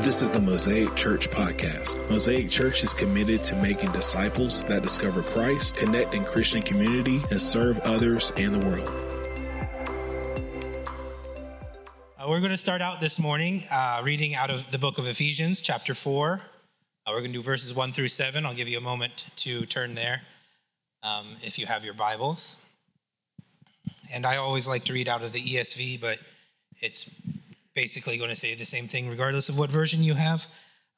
This is the Mosaic Church podcast. Mosaic Church is committed to making disciples that discover Christ, connect in Christian community, and serve others and the world. Uh, we're going to start out this morning uh, reading out of the book of Ephesians, chapter 4. Uh, we're going to do verses 1 through 7. I'll give you a moment to turn there um, if you have your Bibles. And I always like to read out of the ESV, but it's basically going to say the same thing regardless of what version you have.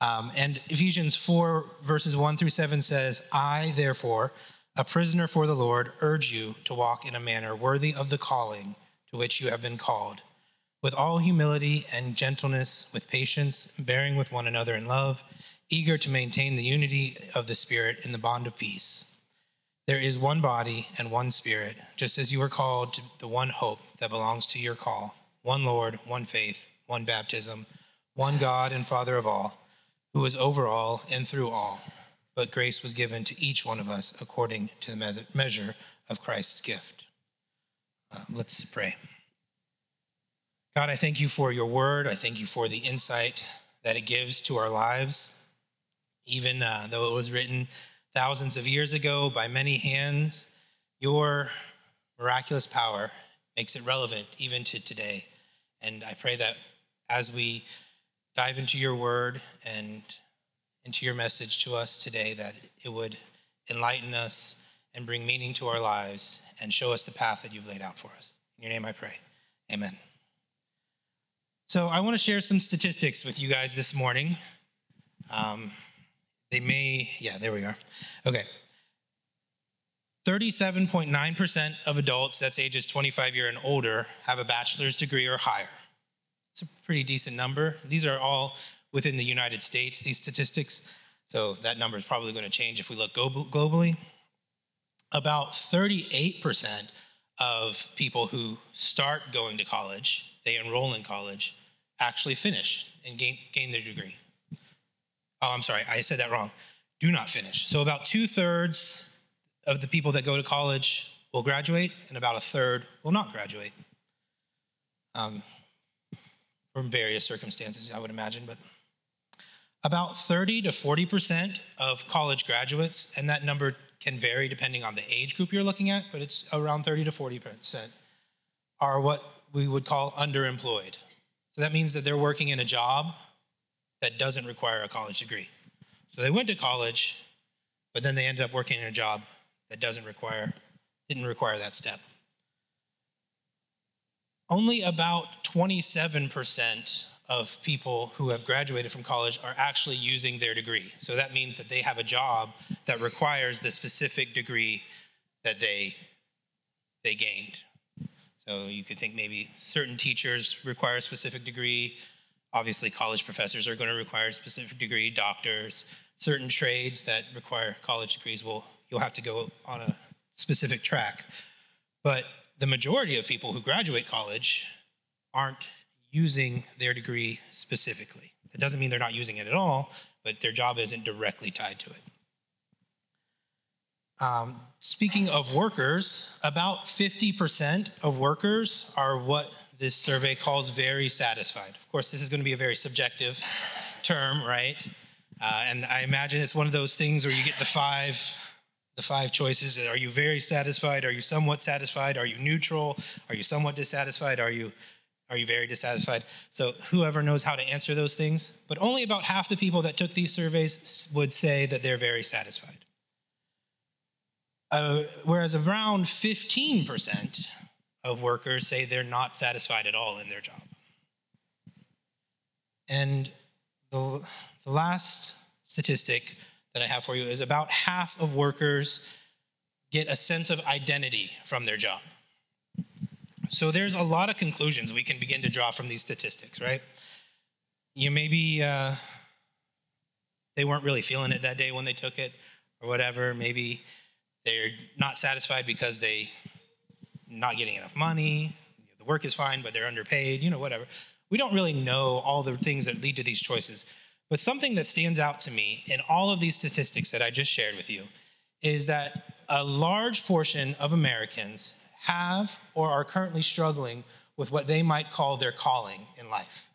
Um, and Ephesians 4, verses 1 through 7 says, I, therefore, a prisoner for the Lord, urge you to walk in a manner worthy of the calling to which you have been called, with all humility and gentleness, with patience, bearing with one another in love, eager to maintain the unity of the Spirit in the bond of peace. There is one body and one Spirit, just as you were called to the one hope that belongs to your call one Lord, one faith, one baptism, one God and Father of all, who is over all and through all. But grace was given to each one of us according to the measure of Christ's gift. Uh, let's pray. God, I thank you for your word. I thank you for the insight that it gives to our lives. Even uh, though it was written thousands of years ago by many hands, your miraculous power makes it relevant even to today. And I pray that as we dive into your word and into your message to us today, that it would enlighten us and bring meaning to our lives and show us the path that you've laid out for us. In your name I pray. Amen. So I want to share some statistics with you guys this morning. Um, they may, yeah, there we are. Okay. 37.9% of adults, that's ages 25 year and older, have a bachelor's degree or higher. It's a pretty decent number. These are all within the United States, these statistics. So that number is probably going to change if we look globally. About 38% of people who start going to college, they enroll in college, actually finish and gain, gain their degree. Oh, I'm sorry, I said that wrong. Do not finish. So about two thirds of the people that go to college will graduate, and about a third will not graduate. Um, from various circumstances, I would imagine, but about 30 to 40% of college graduates, and that number can vary depending on the age group you're looking at, but it's around 30 to 40%, are what we would call underemployed. So that means that they're working in a job that doesn't require a college degree. So they went to college, but then they ended up working in a job that doesn't require, didn't require that step. Only about 27% of people who have graduated from college are actually using their degree. So that means that they have a job that requires the specific degree that they, they gained. So you could think maybe certain teachers require a specific degree. Obviously, college professors are going to require a specific degree, doctors, certain trades that require college degrees will you'll have to go on a specific track. But the majority of people who graduate college aren't using their degree specifically. That doesn't mean they're not using it at all, but their job isn't directly tied to it. Um, speaking of workers, about 50% of workers are what this survey calls very satisfied. Of course, this is going to be a very subjective term, right? Uh, and I imagine it's one of those things where you get the five the five choices. Are you very satisfied? Are you somewhat satisfied? Are you neutral? Are you somewhat dissatisfied? Are you are you very dissatisfied? So whoever knows how to answer those things, but only about half the people that took these surveys would say that they're very satisfied. Uh, whereas around 15% of workers say they're not satisfied at all in their job. And the, the last statistic that I have for you is about half of workers get a sense of identity from their job. So there's a lot of conclusions we can begin to draw from these statistics, right? You maybe uh, they weren't really feeling it that day when they took it, or whatever. Maybe they're not satisfied because they not getting enough money. The work is fine, but they're underpaid. You know, whatever. We don't really know all the things that lead to these choices. But something that stands out to me in all of these statistics that I just shared with you is that a large portion of Americans have or are currently struggling with what they might call their calling in life.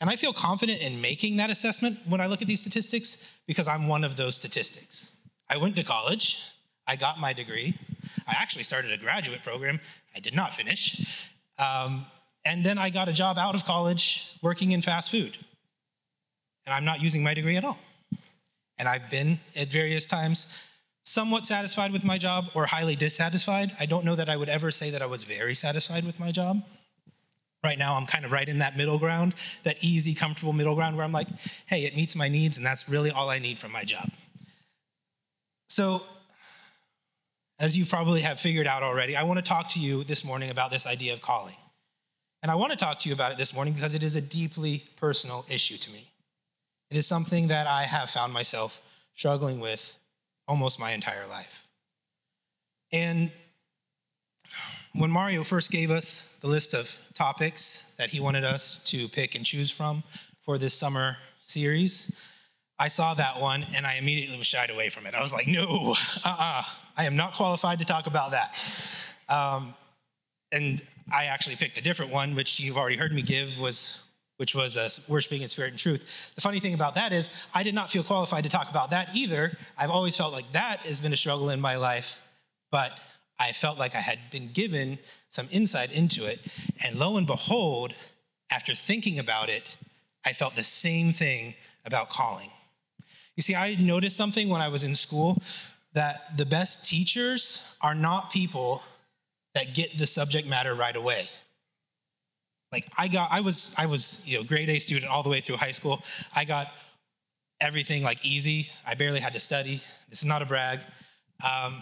And I feel confident in making that assessment when I look at these statistics because I'm one of those statistics. I went to college, I got my degree, I actually started a graduate program, I did not finish. Um, and then I got a job out of college working in fast food. And I'm not using my degree at all. And I've been at various times somewhat satisfied with my job or highly dissatisfied. I don't know that I would ever say that I was very satisfied with my job. Right now, I'm kind of right in that middle ground, that easy, comfortable middle ground where I'm like, hey, it meets my needs, and that's really all I need from my job. So, as you probably have figured out already, I want to talk to you this morning about this idea of calling. And I want to talk to you about it this morning because it is a deeply personal issue to me. It is something that I have found myself struggling with almost my entire life. And when Mario first gave us the list of topics that he wanted us to pick and choose from for this summer series, I saw that one and I immediately was shied away from it. I was like, no, uh uh-uh, uh I am not qualified to talk about that. Um, and I actually picked a different one, which you've already heard me give, was which was uh, worshiping in spirit and truth. The funny thing about that is, I did not feel qualified to talk about that either. I've always felt like that has been a struggle in my life, but I felt like I had been given some insight into it. And lo and behold, after thinking about it, I felt the same thing about calling. You see, I noticed something when I was in school that the best teachers are not people that get the subject matter right away. Like I got, I was, I was, you know, grade A student all the way through high school. I got everything like easy. I barely had to study. This is not a brag. Um,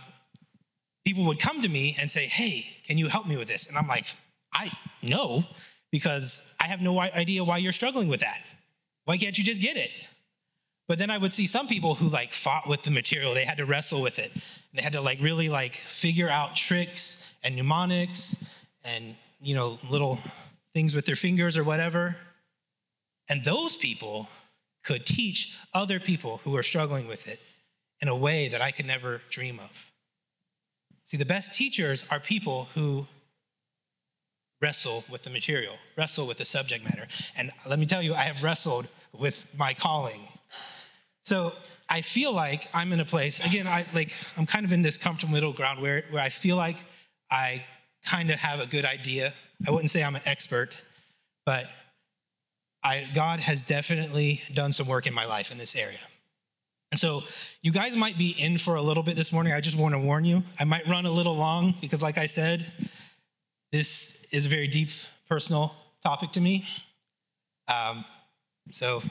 people would come to me and say, Hey, can you help me with this? And I'm like, I know, because I have no idea why you're struggling with that. Why can't you just get it? But then I would see some people who like fought with the material. They had to wrestle with it. They had to like really like figure out tricks and mnemonics and you know little things with their fingers or whatever. And those people could teach other people who are struggling with it in a way that I could never dream of. See, the best teachers are people who wrestle with the material, wrestle with the subject matter. And let me tell you, I have wrestled with my calling. So I feel like I'm in a place, again, I like I'm kind of in this comfortable middle ground where, where I feel like I kind of have a good idea. I wouldn't say I'm an expert, but I, God has definitely done some work in my life in this area. And so you guys might be in for a little bit this morning. I just want to warn you. I might run a little long because, like I said, this is a very deep personal topic to me. Um, so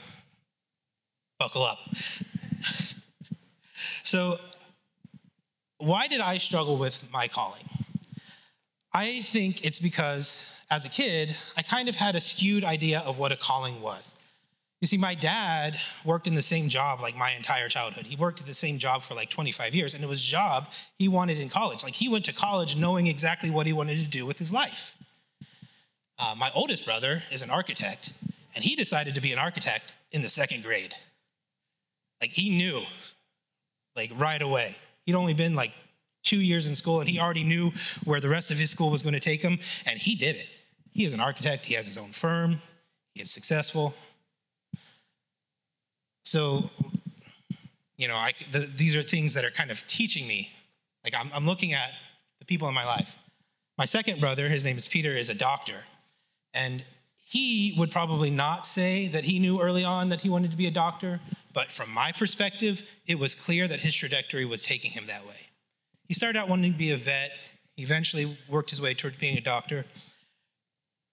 buckle up. so, why did I struggle with my calling? I think it's because as a kid, I kind of had a skewed idea of what a calling was. You see, my dad worked in the same job like my entire childhood. He worked at the same job for like 25 years, and it was a job he wanted in college. Like he went to college knowing exactly what he wanted to do with his life. Uh, my oldest brother is an architect, and he decided to be an architect in the second grade. Like he knew, like right away. He'd only been like two years in school, and he already knew where the rest of his school was going to take him, and he did it. He is an architect, he has his own firm, he is successful. So, you know, I, the, these are things that are kind of teaching me. Like, I'm, I'm looking at the people in my life. My second brother, his name is Peter, is a doctor. And he would probably not say that he knew early on that he wanted to be a doctor, but from my perspective, it was clear that his trajectory was taking him that way. He started out wanting to be a vet, he eventually worked his way towards being a doctor.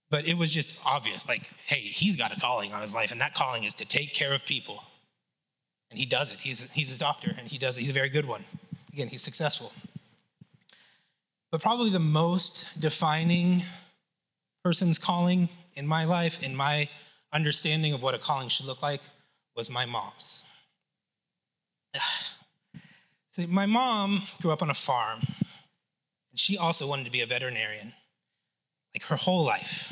But it was just obvious like, hey, he's got a calling on his life, and that calling is to take care of people and he does it. He's, he's a doctor, and he does it. He's a very good one. Again, he's successful. But probably the most defining person's calling in my life, in my understanding of what a calling should look like, was my mom's. See, my mom grew up on a farm, and she also wanted to be a veterinarian, like her whole life.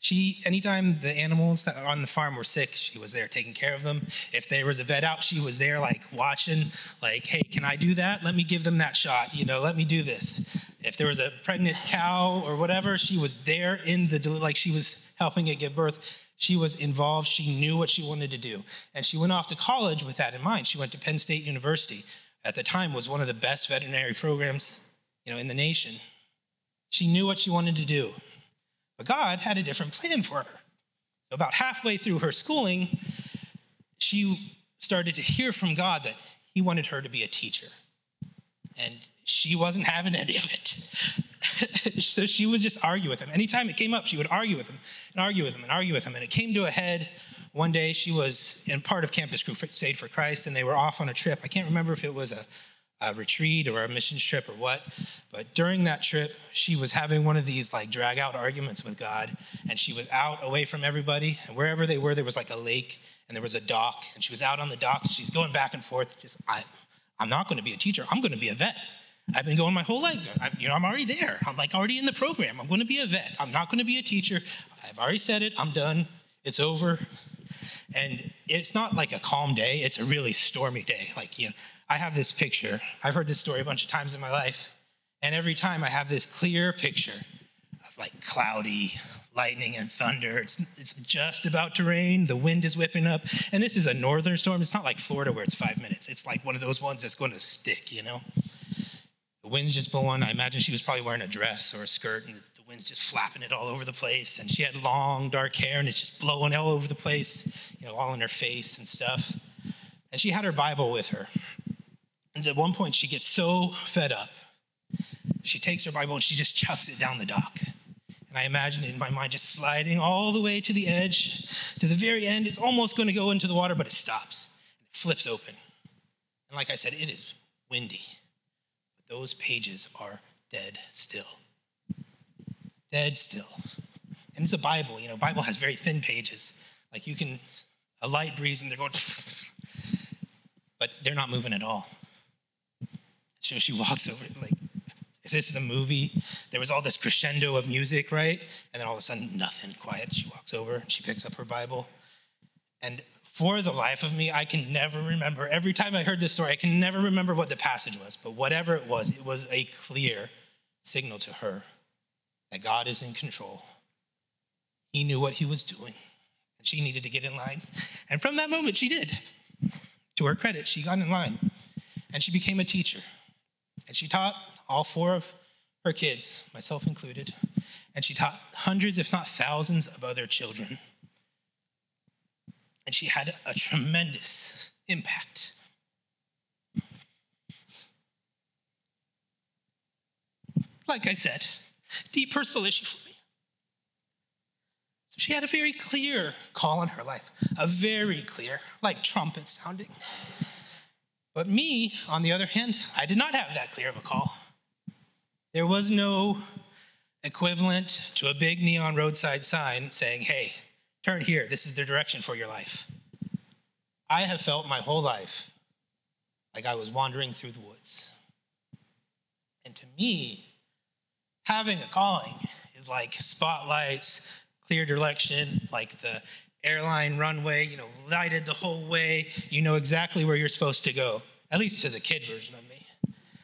She, anytime the animals that on the farm were sick, she was there taking care of them. If there was a vet out, she was there like watching, like, hey, can I do that? Let me give them that shot. You know, let me do this. If there was a pregnant cow or whatever, she was there in the, like, she was helping it give birth. She was involved. She knew what she wanted to do. And she went off to college with that in mind. She went to Penn State University. At the time was one of the best veterinary programs, you know, in the nation. She knew what she wanted to do. But God had a different plan for her. About halfway through her schooling, she started to hear from God that he wanted her to be a teacher. And she wasn't having any of it. so she would just argue with him. Anytime it came up, she would argue with him and argue with him and argue with him. And it came to a head one day. She was in part of Campus Crusade for Christ, and they were off on a trip. I can't remember if it was a, a retreat or a missions trip or what. But during that trip, she was having one of these like drag out arguments with God, and she was out away from everybody. And wherever they were, there was like a lake and there was a dock, and she was out on the dock. And she's going back and forth, just I, I'm not going to be a teacher. I'm going to be a vet. I've been going my whole life. I, you know, I'm already there. I'm like already in the program. I'm going to be a vet. I'm not going to be a teacher. I've already said it. I'm done. It's over. And it's not like a calm day. It's a really stormy day. Like you know, I have this picture. I've heard this story a bunch of times in my life, and every time I have this clear picture of like cloudy, lightning and thunder. It's, it's just about to rain. The wind is whipping up. And this is a northern storm. It's not like Florida where it's five minutes. It's like one of those ones that's going to stick, you know? The wind's just blowing. I imagine she was probably wearing a dress or a skirt, and wind's just flapping it all over the place. And she had long, dark hair, and it's just blowing all over the place, you know, all in her face and stuff. And she had her Bible with her. And at one point, she gets so fed up, she takes her Bible and she just chucks it down the dock. And I imagine it in my mind just sliding all the way to the edge, to the very end. It's almost going to go into the water, but it stops. It flips open. And like I said, it is windy. But those pages are dead still. Dead still. And it's a Bible, you know, Bible has very thin pages. Like you can, a light breeze and they're going, but they're not moving at all. So she walks over, like, if this is a movie, there was all this crescendo of music, right? And then all of a sudden, nothing, quiet. She walks over and she picks up her Bible. And for the life of me, I can never remember. Every time I heard this story, I can never remember what the passage was. But whatever it was, it was a clear signal to her that God is in control. He knew what he was doing, and she needed to get in line. And from that moment, she did. To her credit, she got in line and she became a teacher. And she taught all four of her kids, myself included, and she taught hundreds, if not thousands, of other children. And she had a tremendous impact. Like I said, deep personal issue for me. So she had a very clear call in her life, a very clear, like trumpet sounding. But me, on the other hand, I did not have that clear of a call. There was no equivalent to a big neon roadside sign saying, hey, turn here, this is the direction for your life. I have felt my whole life like I was wandering through the woods. And to me, having a calling is like spotlights, clear direction, like the airline runway, you know, lighted the whole way. You know exactly where you're supposed to go, at least to the kid version of me.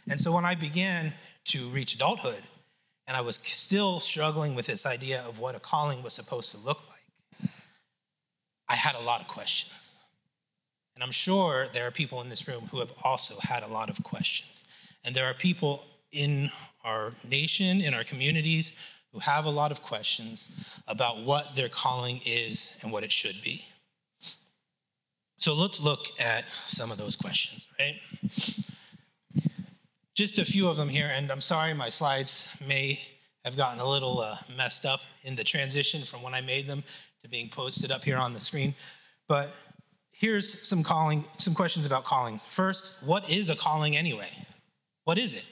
And so when I began to reach adulthood. And I was still struggling with this idea of what a calling was supposed to look like. I had a lot of questions. And I'm sure there are people in this room who have also had a lot of questions. And there are people in our nation, in our communities, who have a lot of questions about what their calling is and what it should be. So let's look at some of those questions, right? just a few of them here, and I'm sorry my slides may have gotten a little uh, messed up in the transition from when I made them to being posted up here on the screen. But here's some calling, some questions about calling. First, what is a calling anyway? What is it?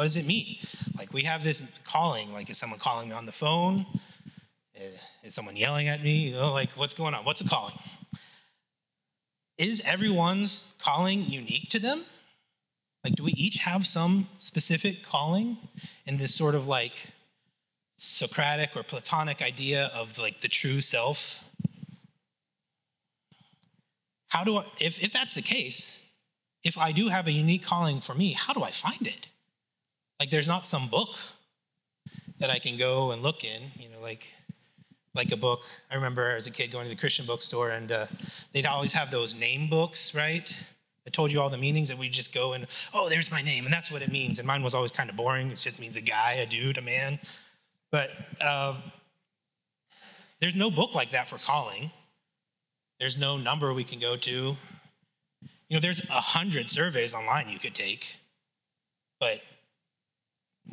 What does it mean? Like we have this calling, like is someone calling me on the phone? Eh, is someone yelling at me? You know, like what's going on? What's a calling? Is everyone's calling unique to them? Like, do we each have some specific calling in this sort of like Socratic or Platonic idea of like the true self? How do I, if, if that's the case, if I do have a unique calling for me, how do I find it? Like, there's not some book that I can go and look in, you know, like like a book. I remember as a kid going to the Christian bookstore and uh, they'd always have those name books, right? That told you all the meanings, and we'd just go and, oh, there's my name, and that's what it means. And mine was always kind of boring. It just means a guy, a dude, a man. But uh, there's no book like that for calling. There's no number we can go to. You know, there's a hundred surveys online you could take, but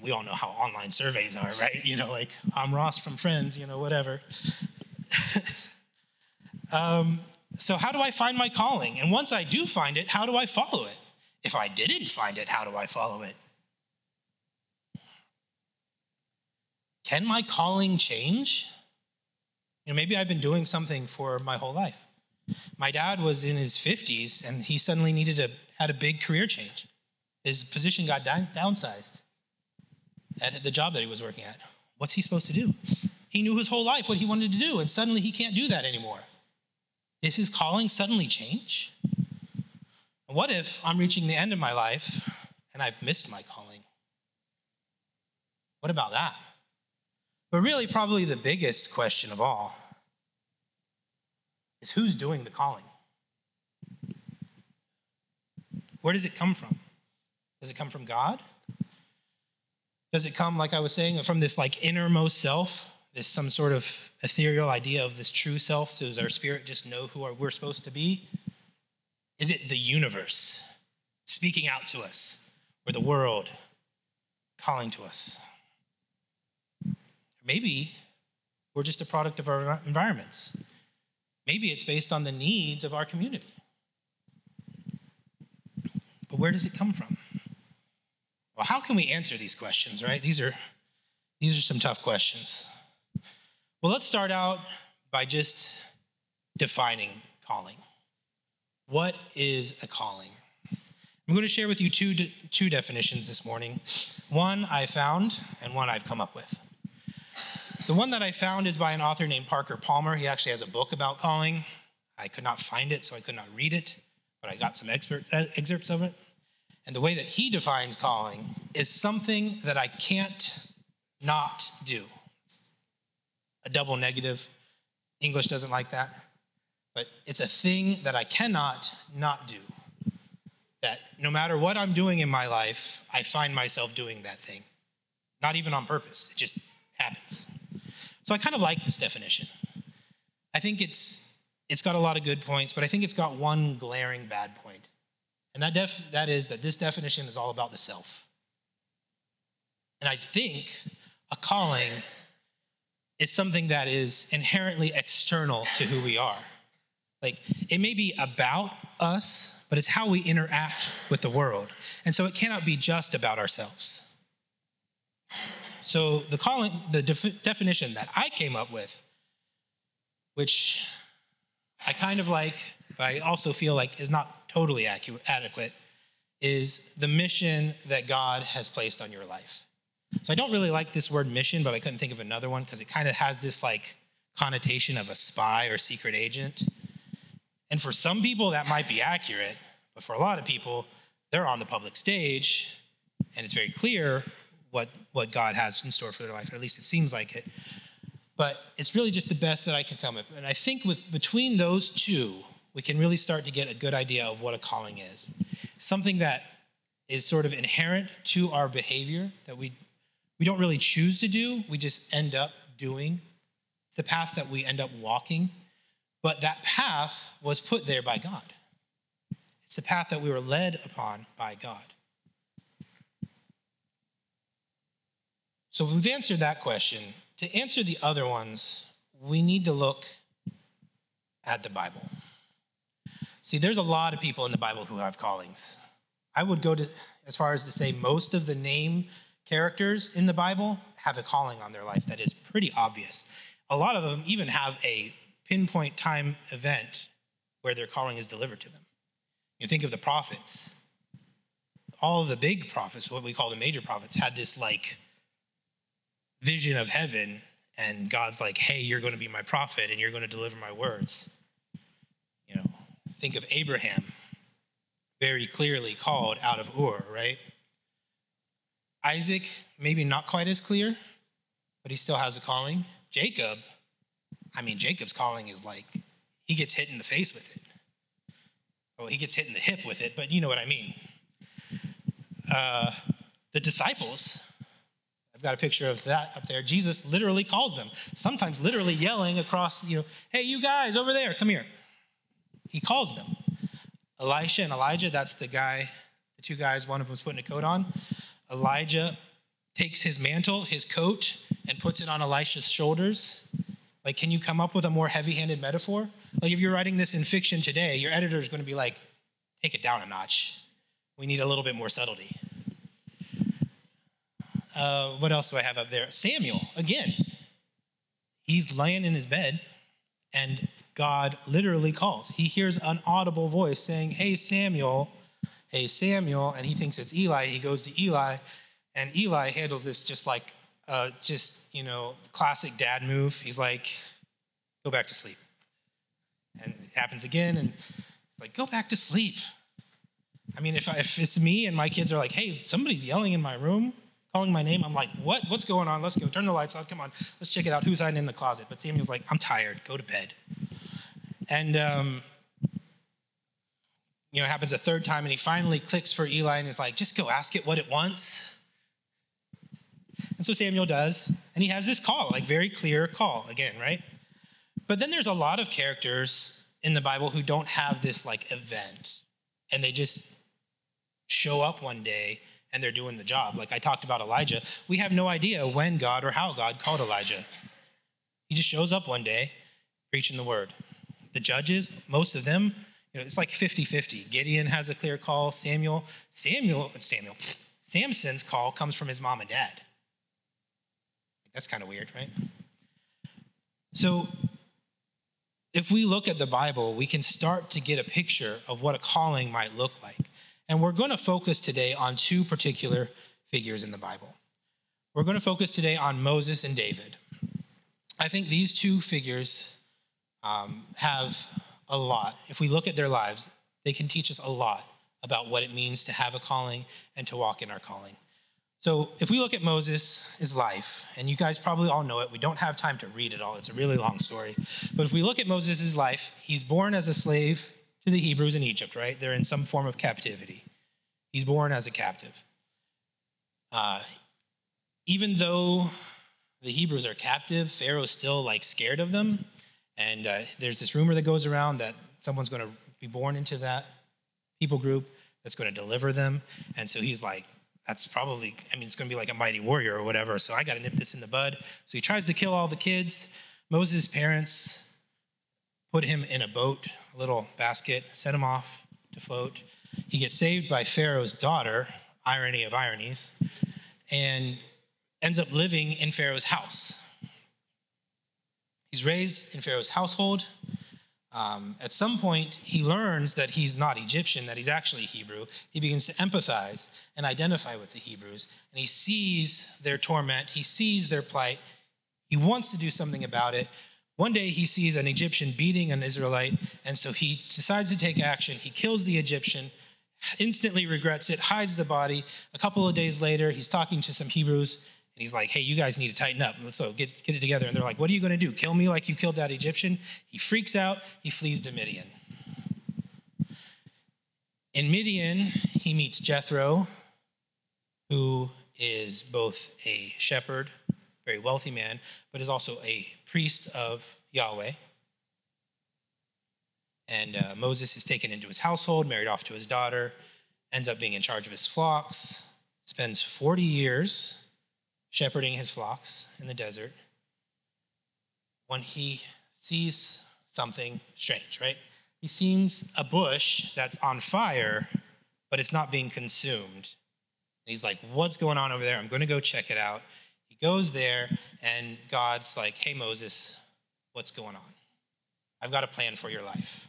we all know how online surveys are, right? You know, like I'm Ross from Friends, you know, whatever. um, so, how do I find my calling? And once I do find it, how do I follow it? If I didn't find it, how do I follow it? Can my calling change? You know, maybe I've been doing something for my whole life. My dad was in his 50s and he suddenly needed a had a big career change. His position got down, downsized at the job that he was working at. What's he supposed to do? He knew his whole life what he wanted to do, and suddenly he can't do that anymore. Is his calling suddenly change? What if I'm reaching the end of my life and I've missed my calling? What about that? But really, probably the biggest question of all is who's doing the calling? Where does it come from? Does it come from God? Does it come, like I was saying, from this like innermost self, this some sort of ethereal idea of this true self? Does our spirit just know who we're supposed to be? Is it the universe speaking out to us, or the world calling to us? Maybe we're just a product of our environments. Maybe it's based on the needs of our community. But where does it come from? Well, how can we answer these questions, right? These are these are some tough questions. Well, let's start out by just defining calling. What is a calling? I'm going to share with you two, two definitions this morning. One I found, and one I've come up with. The one that I found is by an author named Parker Palmer. He actually has a book about calling. I could not find it, so I could not read it, but I got some expert, uh, excerpts of it. And the way that he defines calling is something that I can't not do. A double negative. English doesn't like that. But it's a thing that I cannot not do. That no matter what I'm doing in my life, I find myself doing that thing. Not even on purpose, it just happens. So I kind of like this definition. I think it's it's got a lot of good points, but I think it's got one glaring bad point. And that, def- that is that this definition is all about the self. And I think a calling is something that is inherently external to who we are. Like, it may be about us, but it's how we interact with the world. And so it cannot be just about ourselves. So, the calling, the def- definition that I came up with, which I kind of like, but I also feel like is not totally adequate, is the mission that God has placed on your life. So I don't really like this word mission, but I couldn't think of another one because it kind of has this like connotation of a spy or secret agent. And for some people, that might be accurate, but for a lot of people, they're on the public stage and it's very clear what, what God has in store for their life, or at least it seems like it. But it's really just the best that I can come up. With. And I think with between those two, we can really start to get a good idea of what a calling is. Something that is sort of inherent to our behavior that we we don't really choose to do, we just end up doing. It's the path that we end up walking, but that path was put there by God. It's the path that we were led upon by God. So we've answered that question. To answer the other ones, we need to look at the Bible. See, there's a lot of people in the Bible who have callings. I would go to as far as to say most of the name characters in the Bible have a calling on their life that is pretty obvious. A lot of them even have a pinpoint time event where their calling is delivered to them. You think of the prophets. All of the big prophets, what we call the major prophets, had this like vision of heaven, and God's like, hey, you're going to be my prophet and you're going to deliver my words think of Abraham, very clearly called out of Ur, right? Isaac, maybe not quite as clear, but he still has a calling. Jacob, I mean, Jacob's calling is like he gets hit in the face with it. Well, he gets hit in the hip with it, but you know what I mean. Uh, the disciples, I've got a picture of that up there. Jesus literally calls them, sometimes literally yelling across, you know, hey, you guys over there, come here. He calls them. Elisha and Elijah, that's the guy, the two guys, one of them's putting a coat on. Elijah takes his mantle, his coat, and puts it on Elisha's shoulders. Like, can you come up with a more heavy handed metaphor? Like, if you're writing this in fiction today, your editor is going to be like, take it down a notch. We need a little bit more subtlety. Uh, what else do I have up there? Samuel, again. He's laying in his bed, and God literally calls. He hears an audible voice saying, Hey, Samuel, hey, Samuel. And he thinks it's Eli. He goes to Eli, and Eli handles this just like, uh, just, you know, classic dad move. He's like, Go back to sleep. And it happens again, and it's like, Go back to sleep. I mean, if, if it's me and my kids are like, Hey, somebody's yelling in my room, calling my name. I'm like, what? What's going on? Let's go. Turn the lights on. Come on. Let's check it out. Who's hiding in the closet? But Samuel's like, I'm tired. Go to bed. And, um, you know, it happens a third time, and he finally clicks for Eli and is like, just go ask it what it wants. And so Samuel does, and he has this call, like very clear call again, right? But then there's a lot of characters in the Bible who don't have this like event, and they just show up one day and they're doing the job. Like I talked about Elijah, we have no idea when God or how God called Elijah. He just shows up one day preaching the word. The judges, most of them, you know, it's like 50-50. Gideon has a clear call. Samuel, Samuel, Samuel, Samson's call comes from his mom and dad. That's kind of weird, right? So if we look at the Bible, we can start to get a picture of what a calling might look like. And we're going to focus today on two particular figures in the Bible. We're going to focus today on Moses and David. I think these two figures um, have a lot. If we look at their lives, they can teach us a lot about what it means to have a calling and to walk in our calling. So, if we look at Moses' life, and you guys probably all know it, we don't have time to read it all, it's a really long story. But if we look at Moses' life, he's born as a slave to the Hebrews in Egypt, right? They're in some form of captivity. He's born as a captive. Uh, even though the Hebrews are captive, Pharaoh's still like scared of them. And uh, there's this rumor that goes around that someone's going to be born into that people group that's going to deliver them. And so he's like, that's probably, I mean, it's going to be like a mighty warrior or whatever. So I got to nip this in the bud. So he tries to kill all the kids. Moses' parents put him in a boat, a little basket, set him off to float. He gets saved by Pharaoh's daughter, irony of ironies, and ends up living in Pharaoh's house. He's raised in Pharaoh's household. Um, at some point, he learns that he's not Egyptian, that he's actually Hebrew. He begins to empathize and identify with the Hebrews, and he sees their torment, he sees their plight. He wants to do something about it, one day he sees an Egyptian beating an Israelite, and so he decides to take action. He kills the Egyptian, instantly regrets it, hides the body. A couple of days later, he's talking to some Hebrews, and he's like, hey, you guys need to tighten up. So get, get it together. And they're like, what are you going to do? Kill me like you killed that Egyptian? He freaks out. He flees to Midian. In Midian, he meets Jethro, who is both a shepherd very wealthy man, but is also a priest of Yahweh. And uh, Moses is taken into his household, married off to his daughter, ends up being in charge of his flocks, spends 40 years shepherding his flocks in the desert. When he sees something strange, right? He sees a bush that's on fire, but it's not being consumed. And he's like, What's going on over there? I'm going to go check it out He goes there, and God's like, hey, Moses, what's going on? I've got a plan for your life.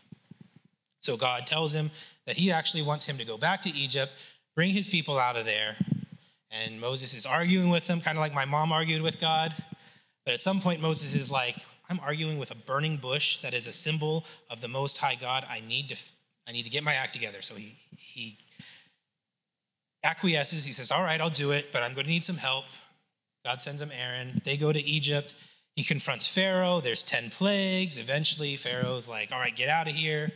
So God tells him that he actually wants him to go back to Egypt, bring his people out of there. And Moses is arguing with him, kind of like my mom argued with God. But at some point, Moses is like, I'm arguing with a burning bush that is a symbol of the Most High God. I need to, I need to get my act together. So he, he acquiesces. He says, All right, I'll do it, but I'm going to need some help. God sends him Aaron. They go to Egypt. He confronts Pharaoh. There's 10 plagues. Eventually, Pharaoh's like, all right, get out of here.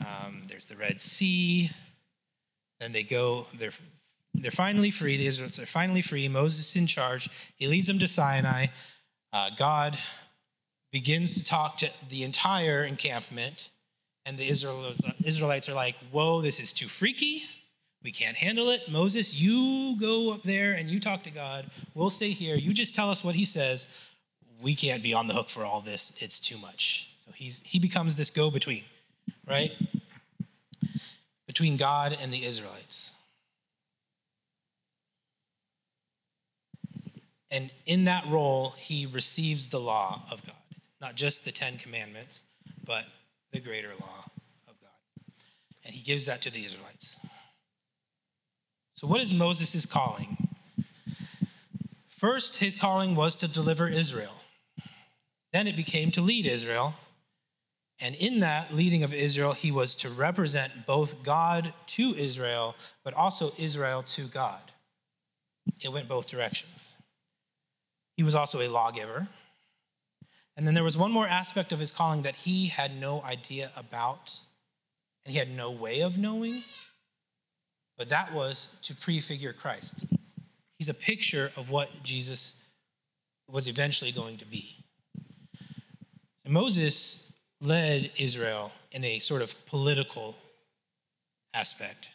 Um, there's the Red Sea. Then they go, they're, they're finally free. The Israelites are finally free. Moses is in charge. He leads them to Sinai. Uh, God begins to talk to the entire encampment, and the Israelites are like, whoa, this is too freaky. We can't handle it. Moses, you go up there and you talk to God. We'll stay here. You just tell us what he says. We can't be on the hook for all this. It's too much. So he's he becomes this go-between, right? Between God and the Israelites. And in that role, he receives the law of God, not just the Ten Commandments, but the greater law of God. And he gives that to the Israelites. So, what is Moses' calling? First, his calling was to deliver Israel. Then it became to lead Israel. And in that leading of Israel, he was to represent both God to Israel, but also Israel to God. It went both directions. He was also a lawgiver. And then there was one more aspect of his calling that he had no idea about, and he had no way of knowing, but that was to prefigure Christ. He's a picture of what Jesus was eventually going to be. And Moses led Israel in a sort of political aspect,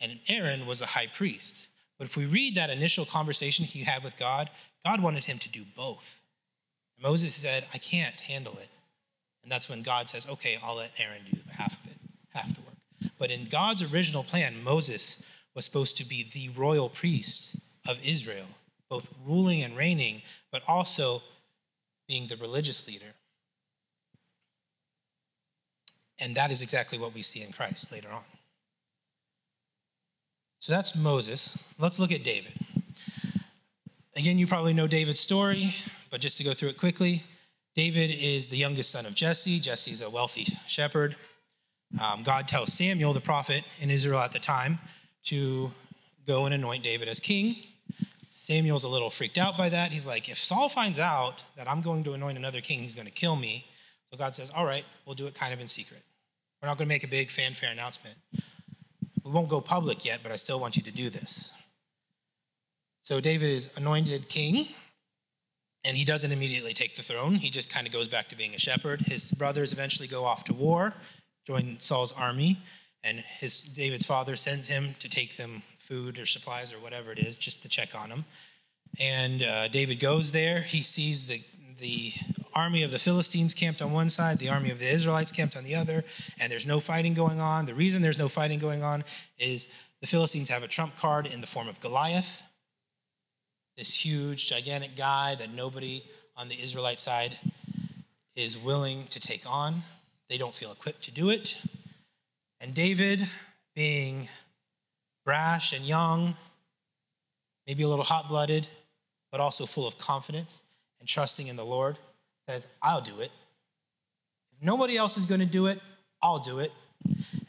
and Aaron was a high priest. But if we read that initial conversation he had with God, God wanted him to do both. Moses said, I can't handle it. And that's when God says, okay, I'll let Aaron do half of it, half the work. But in God's original plan, Moses was supposed to be the royal priest of Israel, both ruling and reigning, but also being the religious leader. And that is exactly what we see in Christ later on. So that's Moses. Let's look at David. Again, you probably know David's story, but just to go through it quickly David is the youngest son of Jesse. Jesse's a wealthy shepherd. Um, God tells Samuel, the prophet in Israel at the time, to go and anoint David as king. Samuel's a little freaked out by that. He's like, if Saul finds out that I'm going to anoint another king, he's going to kill me. So God says, all right, we'll do it kind of in secret. We're not going to make a big fanfare announcement. We won't go public yet, but I still want you to do this. So David is anointed king, and he doesn't immediately take the throne. He just kind of goes back to being a shepherd. His brothers eventually go off to war join Saul's army, and his David's father sends him to take them food or supplies or whatever it is, just to check on them. And uh, David goes there. He sees the the army of the Philistines camped on one side, the army of the Israelites camped on the other, and there's no fighting going on. The reason there's no fighting going on is the Philistines have a trump card in the form of Goliath, this huge, gigantic guy that nobody on the Israelite side is willing to take on. They don't feel equipped to do it. And David, being brash and young, maybe a little hot blooded, but also full of confidence and trusting in the Lord, says, I'll do it. If nobody else is going to do it, I'll do it.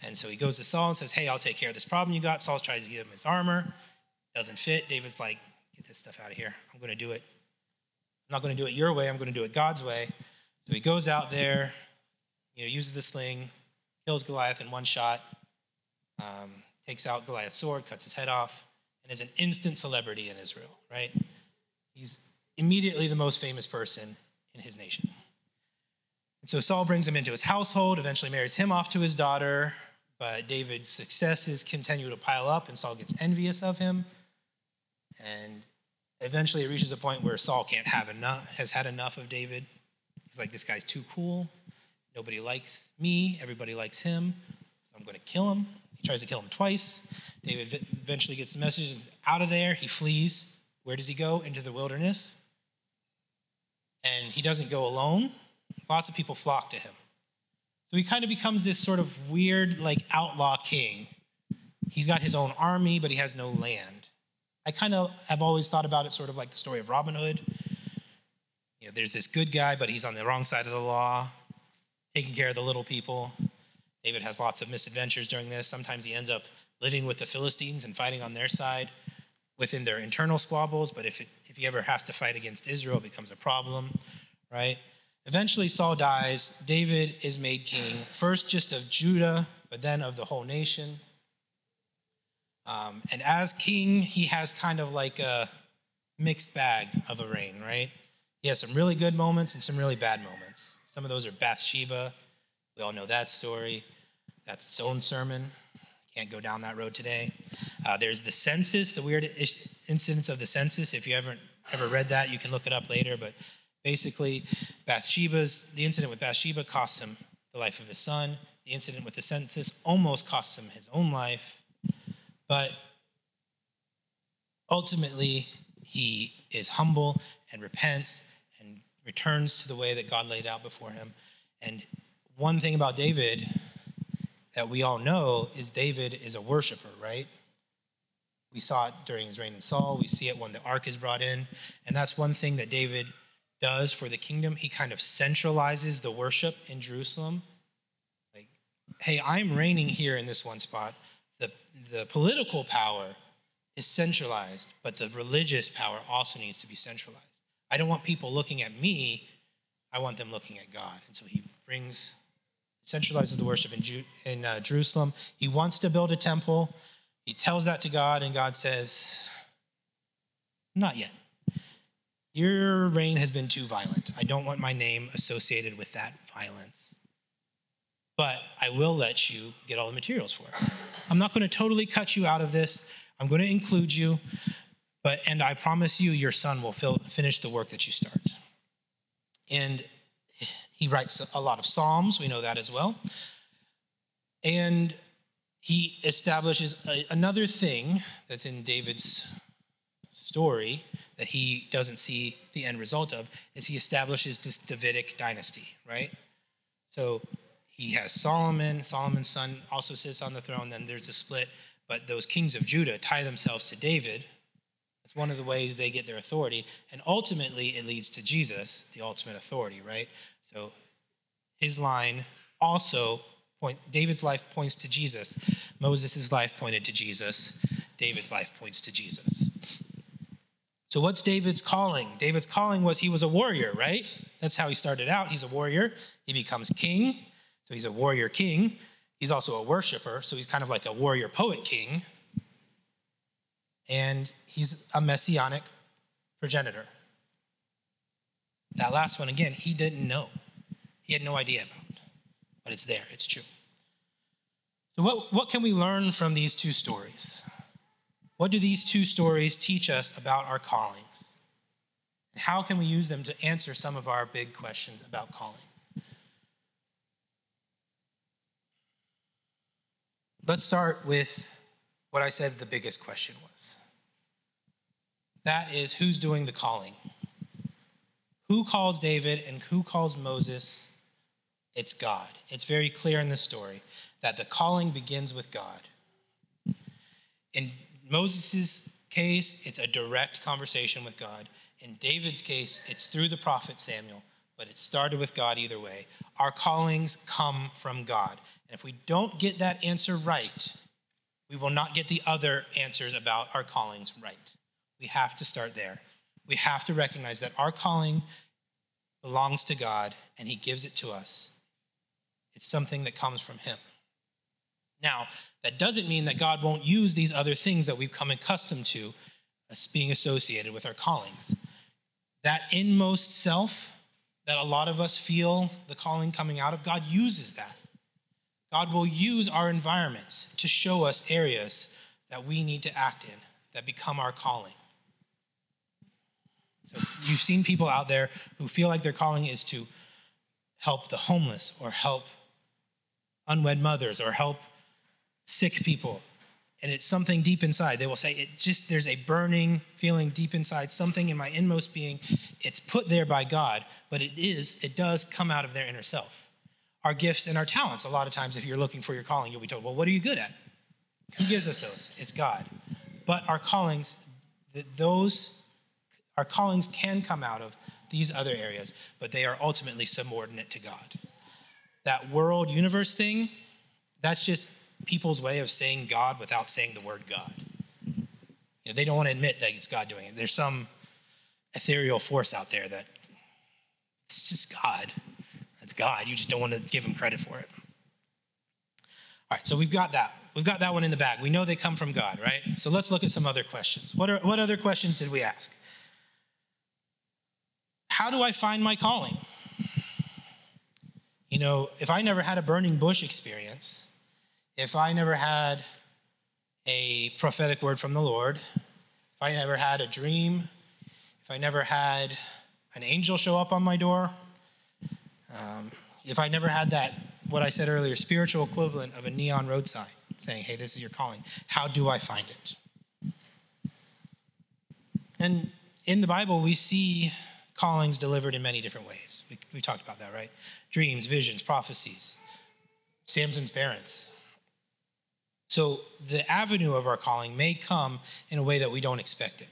And so he goes to Saul and says, Hey, I'll take care of this problem you got. Saul tries to give him his armor, doesn't fit. David's like, Get this stuff out of here. I'm going to do it. I'm not going to do it your way, I'm going to do it God's way. So he goes out there, you know, uses the sling, kills Goliath in one shot, um, takes out Goliath's sword, cuts his head off, and is an instant celebrity in Israel, right? He's immediately the most famous person in his nation. And so Saul brings him into his household, eventually marries him off to his daughter, but David's successes continue to pile up, and Saul gets envious of him. And eventually it reaches a point where Saul can't have enough, has had enough of David. He's like, this guy's too cool. Nobody likes me, everybody likes him, so I'm going to kill him. He tries to kill him twice. David eventually gets the message, is out of there. He flees. Where does he go? Into the wilderness. And he doesn't go alone. Lots of people flock to him. So he kind of becomes this sort of weird, like outlaw king. He's got his own army, but he has no land. I kind of have always thought about it sort of like the story of Robin Hood. You know, there's this good guy, but he's on the wrong side of the law taking care of the little people. David has lots of misadventures during this. Sometimes he ends up living with the Philistines and fighting on their side within their internal squabbles. But if, it, if he ever has to fight against Israel, it becomes a problem, right? Eventually, Saul dies. David is made king, first just of Judah, but then of the whole nation. Um, and as king, he has kind of like a mixed bag of a reign, right? He has some really good moments and some really bad moments. Some of those are Bathsheba. We all know that story. That's its own sermon. Can't go down that road today. Uh, there's the census, the weird incidents of the census. If you haven't ever read that, you can look it up later. But basically, Bathsheba's the incident with Bathsheba costs him the life of his son. The incident with the census almost costs him his own life. But ultimately, he is humble and repents and returns to the way that God laid out before him. And one thing about David that we all know is David is a worshiper, right? We saw it during his reign in Saul. We see it when the ark is brought in. And that's one thing that David does for the kingdom. He kind of centralizes the worship in Jerusalem. Like, hey, I'm reigning here in this one spot. The, the political power is centralized, but the religious power also needs to be centralized. I don't want people looking at me, I want them looking at God. And so he brings centralizes the worship in, Ju- in uh, Jerusalem. He wants to build a temple. He tells that to God, and God says, Not yet. Your reign has been too violent. I don't want my name associated with that violence. But I will let you get all the materials for it. I'm not going to totally cut you out of this. I'm going to include you, but and I promise you, your son will fill, finish the work that you start. And he writes a lot of Psalms, we know that as well. And he establishes a, another thing that's in David's story that he doesn't see the end result of is he establishes this Davidic dynasty, right? So he has Solomon, Solomon's son also sits on the throne, then there's a split, but those kings of Judah tie themselves to David. That's one of the ways they get their authority, and ultimately it leads to Jesus, the ultimate authority, right? So his line also point David's life points to Jesus. Moses' life pointed to Jesus. David's life points to Jesus. So what's David's calling? David's calling was he was a warrior, right? That's how he started out. He's a warrior. He becomes king. So he's a warrior king. He's also a worshiper, so he's kind of like a warrior poet king. And he's a messianic progenitor. That last one, again, he didn't know. He had no idea about. But it's there, it's true. So, what, what can we learn from these two stories? What do these two stories teach us about our callings? And how can we use them to answer some of our big questions about calling? Let's start with what I said the biggest question was. That is, who's doing the calling? Who calls David and who calls Moses? It's God. It's very clear in this story that the calling begins with God. In Moses' case, it's a direct conversation with God. In David's case, it's through the prophet Samuel, but it started with God either way. Our callings come from God. And if we don't get that answer right, we will not get the other answers about our callings right. We have to start there. We have to recognize that our calling belongs to God and He gives it to us. It's something that comes from Him. Now, that doesn't mean that God won't use these other things that we've come accustomed to as being associated with our callings. That inmost self that a lot of us feel the calling coming out of, God uses that. God will use our environments to show us areas that we need to act in that become our calling. So you've seen people out there who feel like their calling is to help the homeless or help unwed mothers or help sick people. And it's something deep inside. They will say, it just, there's a burning feeling deep inside, something in my inmost being. It's put there by God, but it is, it does come out of their inner self. Our gifts and our talents, a lot of times, if you're looking for your calling, you'll be told, well, what are you good at? Who gives us those? It's God. But our callings, those our callings can come out of these other areas, but they are ultimately subordinate to God. That world universe thing, that's just people's way of saying God without saying the word God. You know, they don't want to admit that it's God doing it. There's some ethereal force out there that it's just God. It's God. You just don't want to give him credit for it. All right, so we've got that. We've got that one in the bag. We know they come from God, right? So let's look at some other questions. What, are, what other questions did we ask? How do I find my calling? You know, if I never had a burning bush experience, if I never had a prophetic word from the Lord, if I never had a dream, if I never had an angel show up on my door, um, if I never had that, what I said earlier, spiritual equivalent of a neon road sign saying, hey, this is your calling, how do I find it? And in the Bible, we see callings delivered in many different ways. We, we talked about that, right? Dreams, visions, prophecies, Samson's parents. So the avenue of our calling may come in a way that we don't expect it.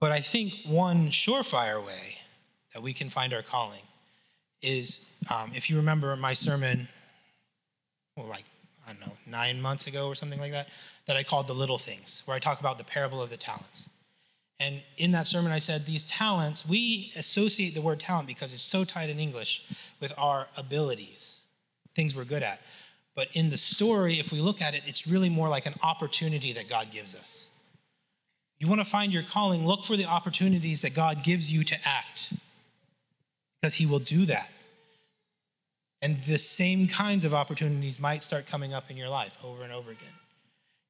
But I think one surefire way that we can find our calling is um, if you remember my sermon, well, like, I don't know, nine months ago or something like that, that I called The Little Things, where I talk about the parable of the talents. And in that sermon, I said these talents, we associate the word talent because it's so tied in English with our abilities, things we're good at. But in the story, if we look at it, it's really more like an opportunity that God gives us. You want to find your calling, look for the opportunities that God gives you to act because He will do that. And the same kinds of opportunities might start coming up in your life over and over again.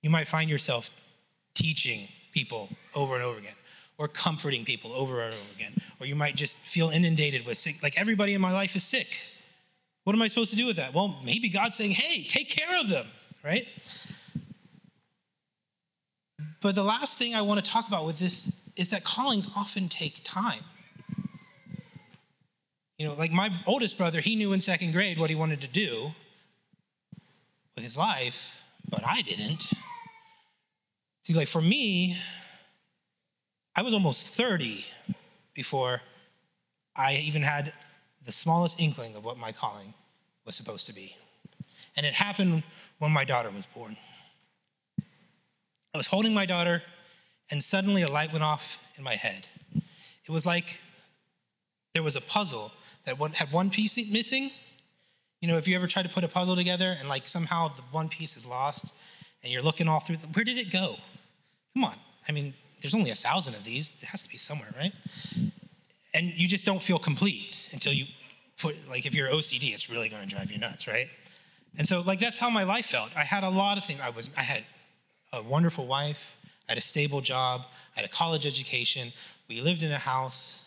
You might find yourself teaching people over and over again, or comforting people over and over again, or you might just feel inundated with sick, like everybody in my life is sick. What am I supposed to do with that? Well, maybe God's saying, hey, take care of them, right? But the last thing I want to talk about with this is that callings often take time. You know, like my oldest brother, he knew in second grade what he wanted to do with his life, but I didn't. See, like for me, I was almost 30 before I even had the smallest inkling of what my calling was supposed to be. And it happened when my daughter was born. I was holding my daughter, and suddenly a light went off in my head. It was like there was a puzzle that one, had one piece missing. You know, if you ever try to put a puzzle together and like somehow the one piece is lost and you're looking all through, the, where did it go? Come on. I mean, there's only a thousand of these. It has to be somewhere, right? And you just don't feel complete until you put, like, if you're OCD, it's really going to drive you nuts, right? And so, like, that's how my life felt. I had a lot of things. I was, I had a wonderful wife. I had a stable job. I had a college education. We lived in a house.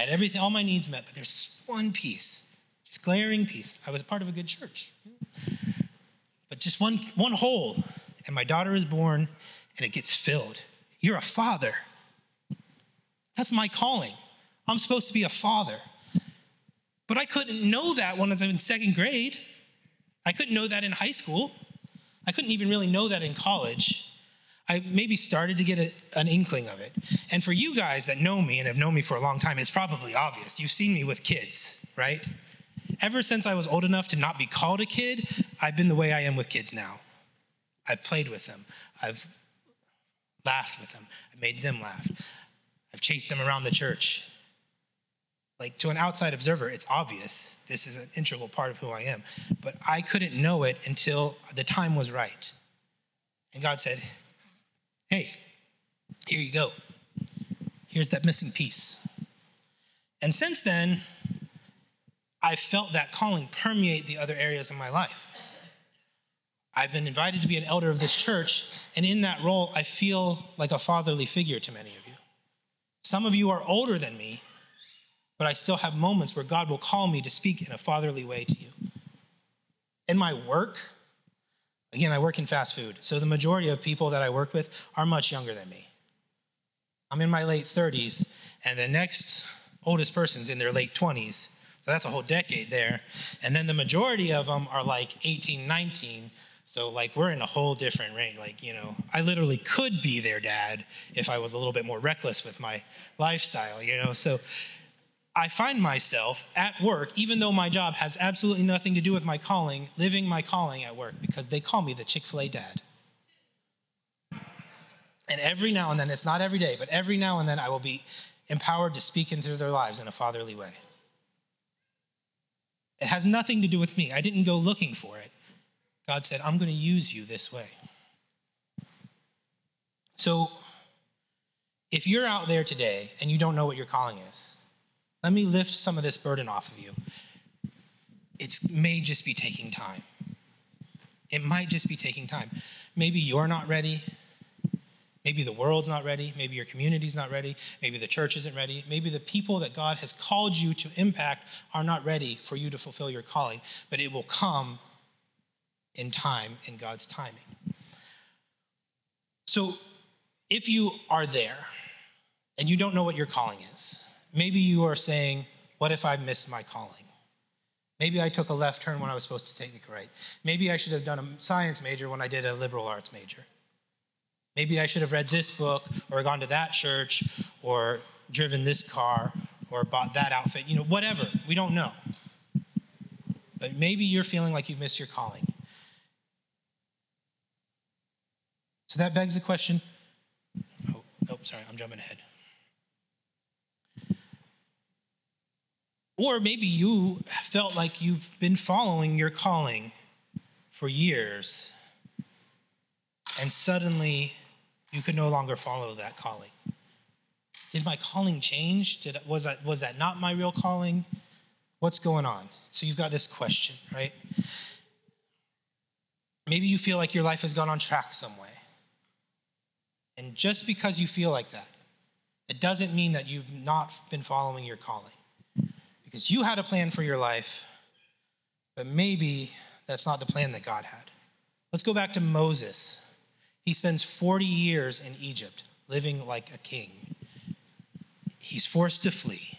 I had everything, all my needs met, but there's one piece, just glaring piece. I was part of a good church. But just one, one hole, and my daughter is born, and it gets filled. You're a father. That's my calling. I'm supposed to be a father. But I couldn't know that when I was in second grade. I couldn't know that in high school. I couldn't even really know that in college. I maybe started to get a, an inkling of it. And for you guys that know me and have known me for a long time, it's probably obvious. You've seen me with kids, right? Ever since I was old enough to not be called a kid, I've been the way I am with kids now. I've played with them. I've laughed with them. I've made them laugh. I've chased them around the church. Like to an outside observer, it's obvious this is an integral part of who I am. But I couldn't know it until the time was right. And God said, here you go. Here's that missing piece. And since then, I've felt that calling permeate the other areas of my life. I've been invited to be an elder of this church, and in that role, I feel like a fatherly figure to many of you. Some of you are older than me, but I still have moments where God will call me to speak in a fatherly way to you. In my work, Again, I work in fast food, so the majority of people that I work with are much younger than me. I'm in my late 30s, and the next oldest person's in their late 20s, so that's a whole decade there. And then the majority of them are like 18, 19, so like we're in a whole different range. Like, you know, I literally could be their dad if I was a little bit more reckless with my lifestyle, you know? So I find myself at work, even though my job has absolutely nothing to do with my calling, living my calling at work because they call me the Chick fil A dad. And every now and then, it's not every day, but every now and then, I will be empowered to speak into their lives in a fatherly way. It has nothing to do with me. I didn't go looking for it. God said, I'm going to use you this way. So, if you're out there today and you don't know what your calling is, let me lift some of this burden off of you. It may just be taking time. It might just be taking time. Maybe you're not ready. Maybe the world's not ready. Maybe your community's not ready. Maybe the church isn't ready. Maybe the people that God has called you to impact are not ready for you to fulfill your calling, but it will come in time, in God's timing. So if you are there and you don't know what your calling is, maybe you are saying, What if I missed my calling? Maybe I took a left turn when I was supposed to take a right. Maybe I should have done a science major when I did a liberal arts major. Maybe I should have read this book or gone to that church or driven this car or bought that outfit, you know, whatever. We don't know. But maybe you're feeling like you've missed your calling. So that begs the question oh, nope, sorry, I'm jumping ahead. Or maybe you felt like you've been following your calling for years, and suddenly you could no longer follow that calling. Did my calling change? Did, was, that, was that not my real calling? What's going on? So you've got this question, right? Maybe you feel like your life has gone on track some way. And just because you feel like that, it doesn't mean that you've not been following your calling because you had a plan for your life, but maybe that's not the plan that God had. Let's go back to Moses. He spends 40 years in Egypt living like a king. He's forced to flee.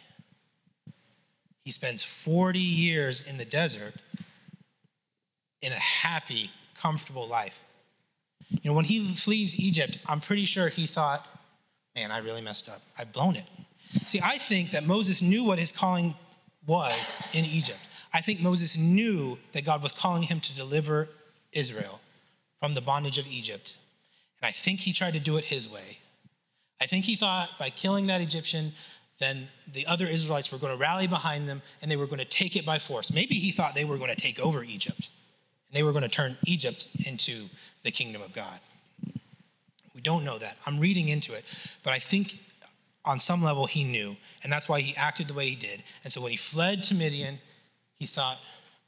He spends 40 years in the desert in a happy, comfortable life. You know, when he flees Egypt, I'm pretty sure he thought, man, I really messed up. I've blown it. See, I think that Moses knew what his calling was in Egypt. I think Moses knew that God was calling him to deliver Israel from the bondage of Egypt. And I think he tried to do it his way. I think he thought by killing that Egyptian, then the other Israelites were going to rally behind them and they were going to take it by force. Maybe he thought they were going to take over Egypt and they were going to turn Egypt into the kingdom of God. We don't know that. I'm reading into it, but I think on some level he knew, and that's why he acted the way he did. And so when he fled to Midian, he thought,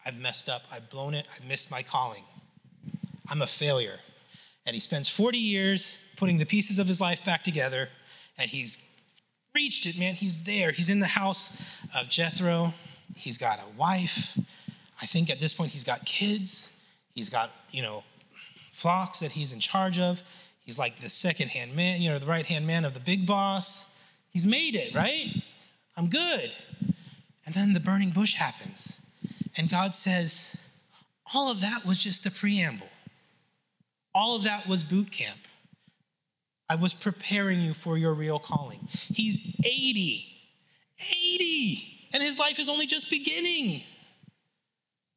I've messed up, I've blown it, I've missed my calling. I'm a failure. And he spends 40 years putting the pieces of his life back together, and he's reached it, man. He's there. He's in the house of Jethro. He's got a wife. I think at this point he's got kids. He's got, you know, flocks that he's in charge of. He's like the second hand man, you know, the right hand man of the big boss. He's made it, right? I'm good. And then the burning bush happens. And God says, all of that was just the preamble. All of that was boot camp. I was preparing you for your real calling. He's 80. 80. And his life is only just beginning.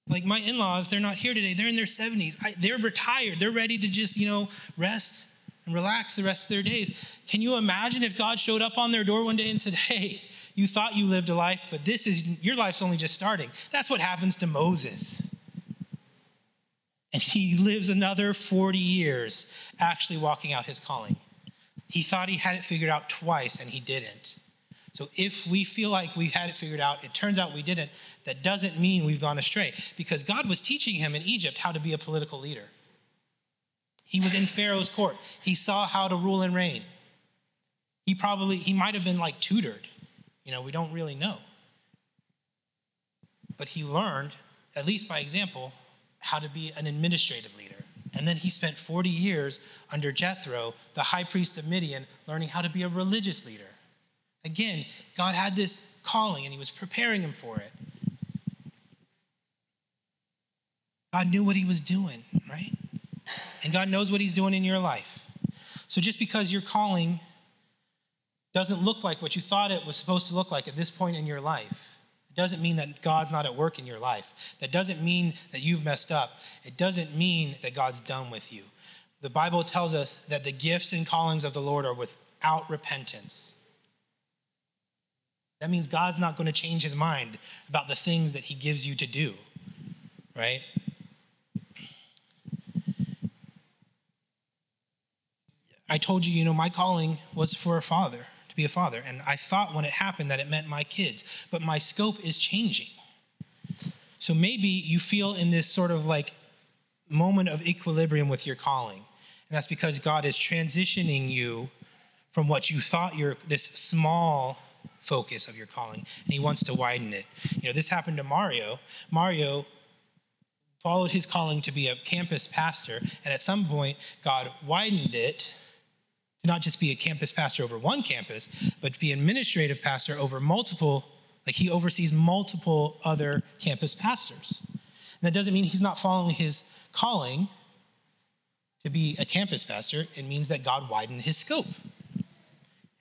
Like my in laws, they're not here today. They're in their 70s. I, they're retired. They're ready to just, you know, rest and relax the rest of their days. Can you imagine if God showed up on their door one day and said, Hey, you thought you lived a life, but this is your life's only just starting? That's what happens to Moses. And he lives another 40 years actually walking out his calling. He thought he had it figured out twice and he didn't. So if we feel like we've had it figured out, it turns out we didn't, that doesn't mean we've gone astray because God was teaching him in Egypt how to be a political leader. He was in Pharaoh's court. He saw how to rule and reign. He probably, he might have been like tutored. You know, we don't really know. But he learned, at least by example, how to be an administrative leader. And then he spent 40 years under Jethro, the high priest of Midian, learning how to be a religious leader. Again, God had this calling and he was preparing him for it. God knew what he was doing, right? And God knows what He's doing in your life. So just because your calling doesn't look like what you thought it was supposed to look like at this point in your life, doesn't mean that God's not at work in your life. That doesn't mean that you've messed up. It doesn't mean that God's done with you. the Bible tells us that the gifts and callings of the Lord are without repentance. That means God's not going to change his mind about the things that he gives you to do, right? I told you, you know, my calling was for a father, be a father. And I thought when it happened that it meant my kids, but my scope is changing. So maybe you feel in this sort of like moment of equilibrium with your calling. And that's because God is transitioning you from what you thought your this small focus of your calling and he wants to widen it. You know, this happened to Mario. Mario followed his calling to be a campus pastor and at some point God widened it not just be a campus pastor over one campus, but be administrative pastor over multiple like he oversees multiple other campus pastors. And that doesn't mean he's not following his calling to be a campus pastor. It means that God widened his scope.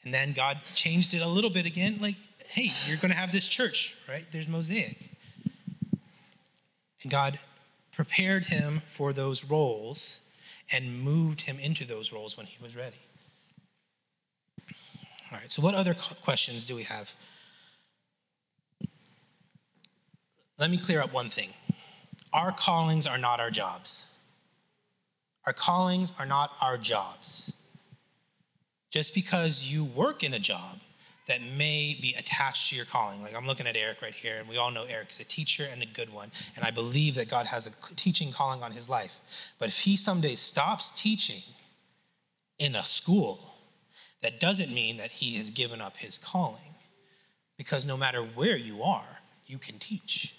And then God changed it a little bit again, like, hey, you're going to have this church, right? There's Mosaic. And God prepared him for those roles and moved him into those roles when he was ready. All right, so what other questions do we have? Let me clear up one thing. Our callings are not our jobs. Our callings are not our jobs. Just because you work in a job that may be attached to your calling. Like I'm looking at Eric right here, and we all know Eric's a teacher and a good one. And I believe that God has a teaching calling on his life. But if he someday stops teaching in a school, that doesn't mean that he has given up his calling. Because no matter where you are, you can teach.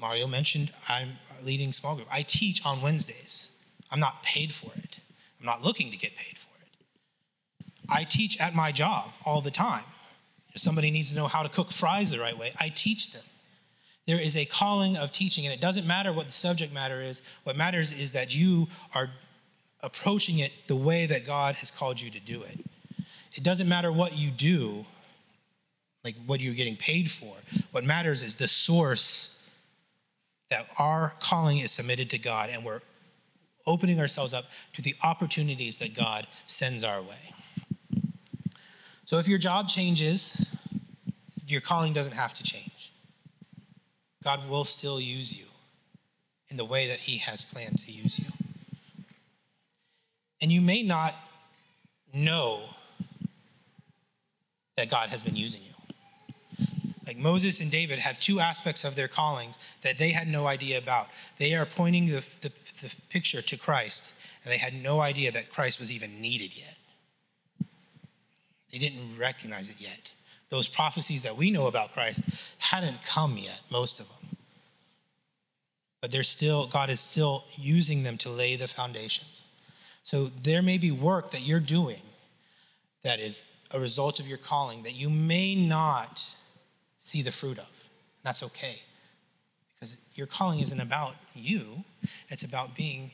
Mario mentioned I'm leading small group. I teach on Wednesdays. I'm not paid for it. I'm not looking to get paid for it. I teach at my job all the time. If somebody needs to know how to cook fries the right way, I teach them. There is a calling of teaching, and it doesn't matter what the subject matter is. What matters is that you are approaching it the way that God has called you to do it. It doesn't matter what you do, like what you're getting paid for. What matters is the source that our calling is submitted to God and we're opening ourselves up to the opportunities that God sends our way. So if your job changes, your calling doesn't have to change. God will still use you in the way that He has planned to use you. And you may not know that God has been using you. Like Moses and David have two aspects of their callings that they had no idea about. They are pointing the, the, the picture to Christ, and they had no idea that Christ was even needed yet. They didn't recognize it yet. Those prophecies that we know about Christ hadn't come yet, most of them. But they're still, God is still using them to lay the foundations. So there may be work that you're doing that is a result of your calling that you may not see the fruit of. and That's okay. Because your calling isn't about you, it's about being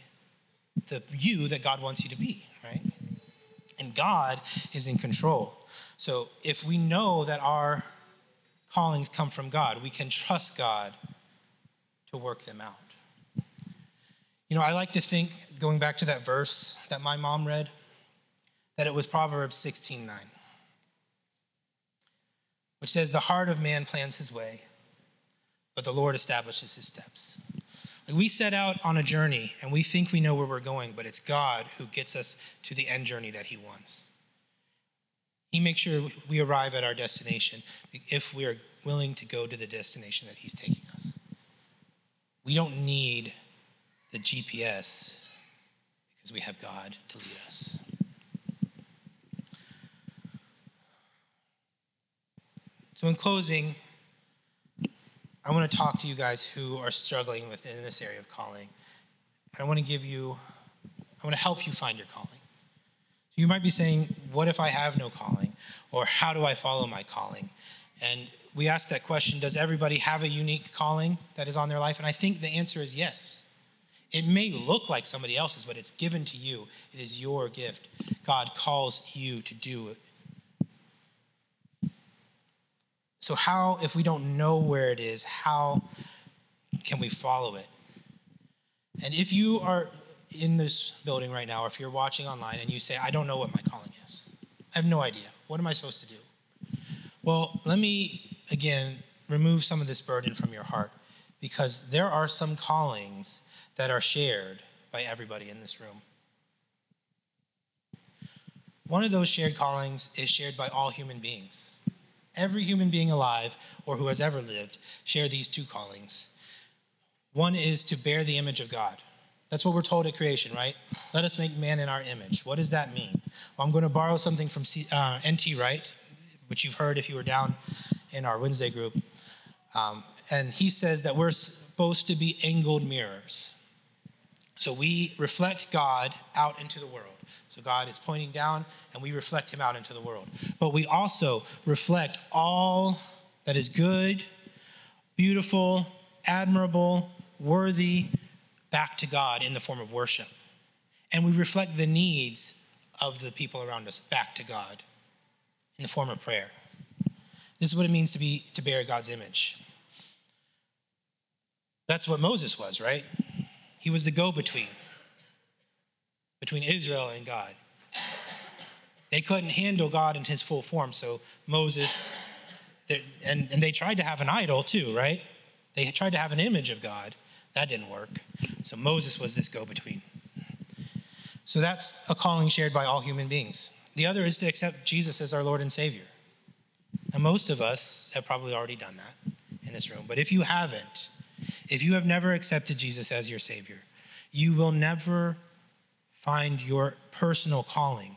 the you that God wants you to be, right? And God is in control. So if we know that our callings come from God, we can trust God to work them out. You know, I like to think, going back to that verse that my mom read, that it was Proverbs 16 9 which says, The heart of man plans his way, but the Lord establishes his steps. Like we set out on a journey and we think we know where we're going, but it's God who gets us to the end journey that he wants. He makes sure we arrive at our destination if we are willing to go to the destination that he's taking us. We don't need the GPS because we have God to lead us. So, in closing, I want to talk to you guys who are struggling within this area of calling. And I want to give you, I want to help you find your calling. So, you might be saying, What if I have no calling? Or how do I follow my calling? And we ask that question Does everybody have a unique calling that is on their life? And I think the answer is yes. It may look like somebody else's, but it's given to you. It is your gift. God calls you to do it So, how, if we don't know where it is, how can we follow it? And if you are in this building right now, or if you're watching online and you say, I don't know what my calling is, I have no idea. What am I supposed to do? Well, let me again remove some of this burden from your heart because there are some callings that are shared by everybody in this room. One of those shared callings is shared by all human beings. Every human being alive or who has ever lived share these two callings. One is to bear the image of God. That's what we're told at creation, right? Let us make man in our image. What does that mean? Well, I'm going to borrow something from C, uh, N.T. Wright, which you've heard if you were down in our Wednesday group. Um, and he says that we're supposed to be angled mirrors. So we reflect God out into the world. So God is pointing down, and we reflect him out into the world. But we also reflect all that is good, beautiful, admirable, worthy back to God in the form of worship. And we reflect the needs of the people around us back to God in the form of prayer. This is what it means to be to bear God's image. That's what Moses was, right? He was the go-between between Israel and God. They couldn't handle God in his full form, so Moses, and, and they tried to have an idol too, right? They tried to have an image of God. That didn't work. So Moses was this go between. So that's a calling shared by all human beings. The other is to accept Jesus as our Lord and Savior. And most of us have probably already done that in this room. But if you haven't, if you have never accepted Jesus as your Savior, you will never find your personal calling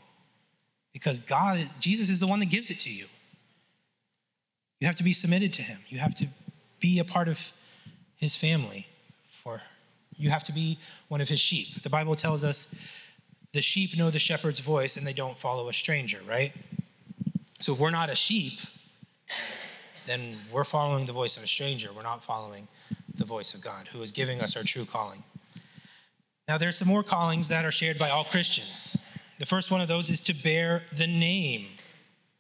because God, Jesus is the one that gives it to you. You have to be submitted to Him, you have to be a part of His family, for you have to be one of His sheep. The Bible tells us the sheep know the shepherd's voice and they don't follow a stranger, right? So if we're not a sheep, then we're following the voice of a stranger. We're not following the voice of God, who is giving us our true calling. Now, there's some more callings that are shared by all Christians. The first one of those is to bear the name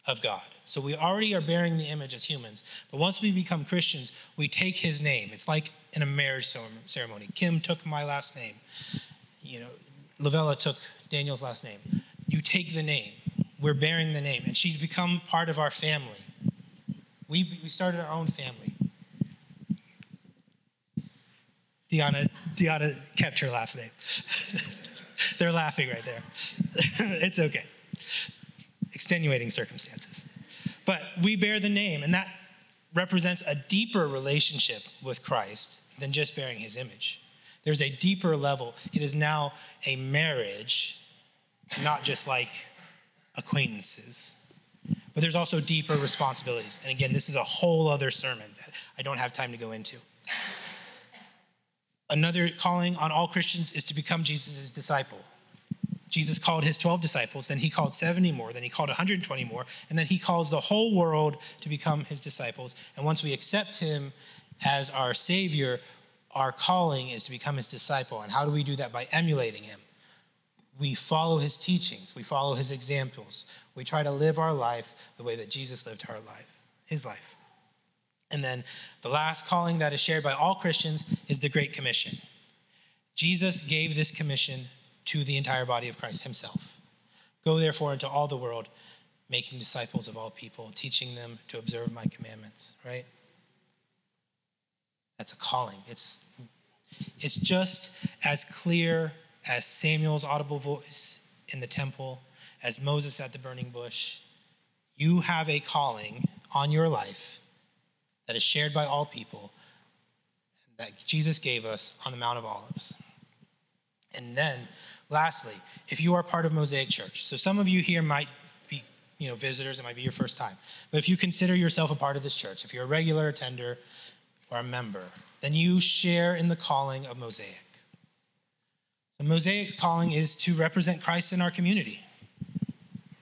of God. So we already are bearing the image as humans, but once we become Christians, we take his name. It's like in a marriage ceremony. Kim took my last name. You know, Lavella took Daniel's last name. You take the name. We're bearing the name, and she's become part of our family. We, we started our own family. Deanna, Deanna kept her last name. They're laughing right there. it's okay. Extenuating circumstances. But we bear the name, and that represents a deeper relationship with Christ than just bearing his image. There's a deeper level. It is now a marriage, not just like acquaintances. But there's also deeper responsibilities. And again, this is a whole other sermon that I don't have time to go into. Another calling on all Christians is to become Jesus' disciple. Jesus called his 12 disciples, then he called 70 more, then he called 120 more, and then he calls the whole world to become his disciples. And once we accept him as our Savior, our calling is to become his disciple. And how do we do that? By emulating him. We follow his teachings, we follow his examples, we try to live our life the way that Jesus lived our life, his life. And then the last calling that is shared by all Christians is the Great Commission. Jesus gave this commission to the entire body of Christ himself. Go therefore into all the world, making disciples of all people, teaching them to observe my commandments, right? That's a calling. It's, it's just as clear as Samuel's audible voice in the temple, as Moses at the burning bush. You have a calling on your life that is shared by all people that Jesus gave us on the Mount of Olives. And then, lastly, if you are part of Mosaic Church, so some of you here might be, you know, visitors, it might be your first time, but if you consider yourself a part of this church, if you're a regular attender or a member, then you share in the calling of Mosaic. The Mosaic's calling is to represent Christ in our community.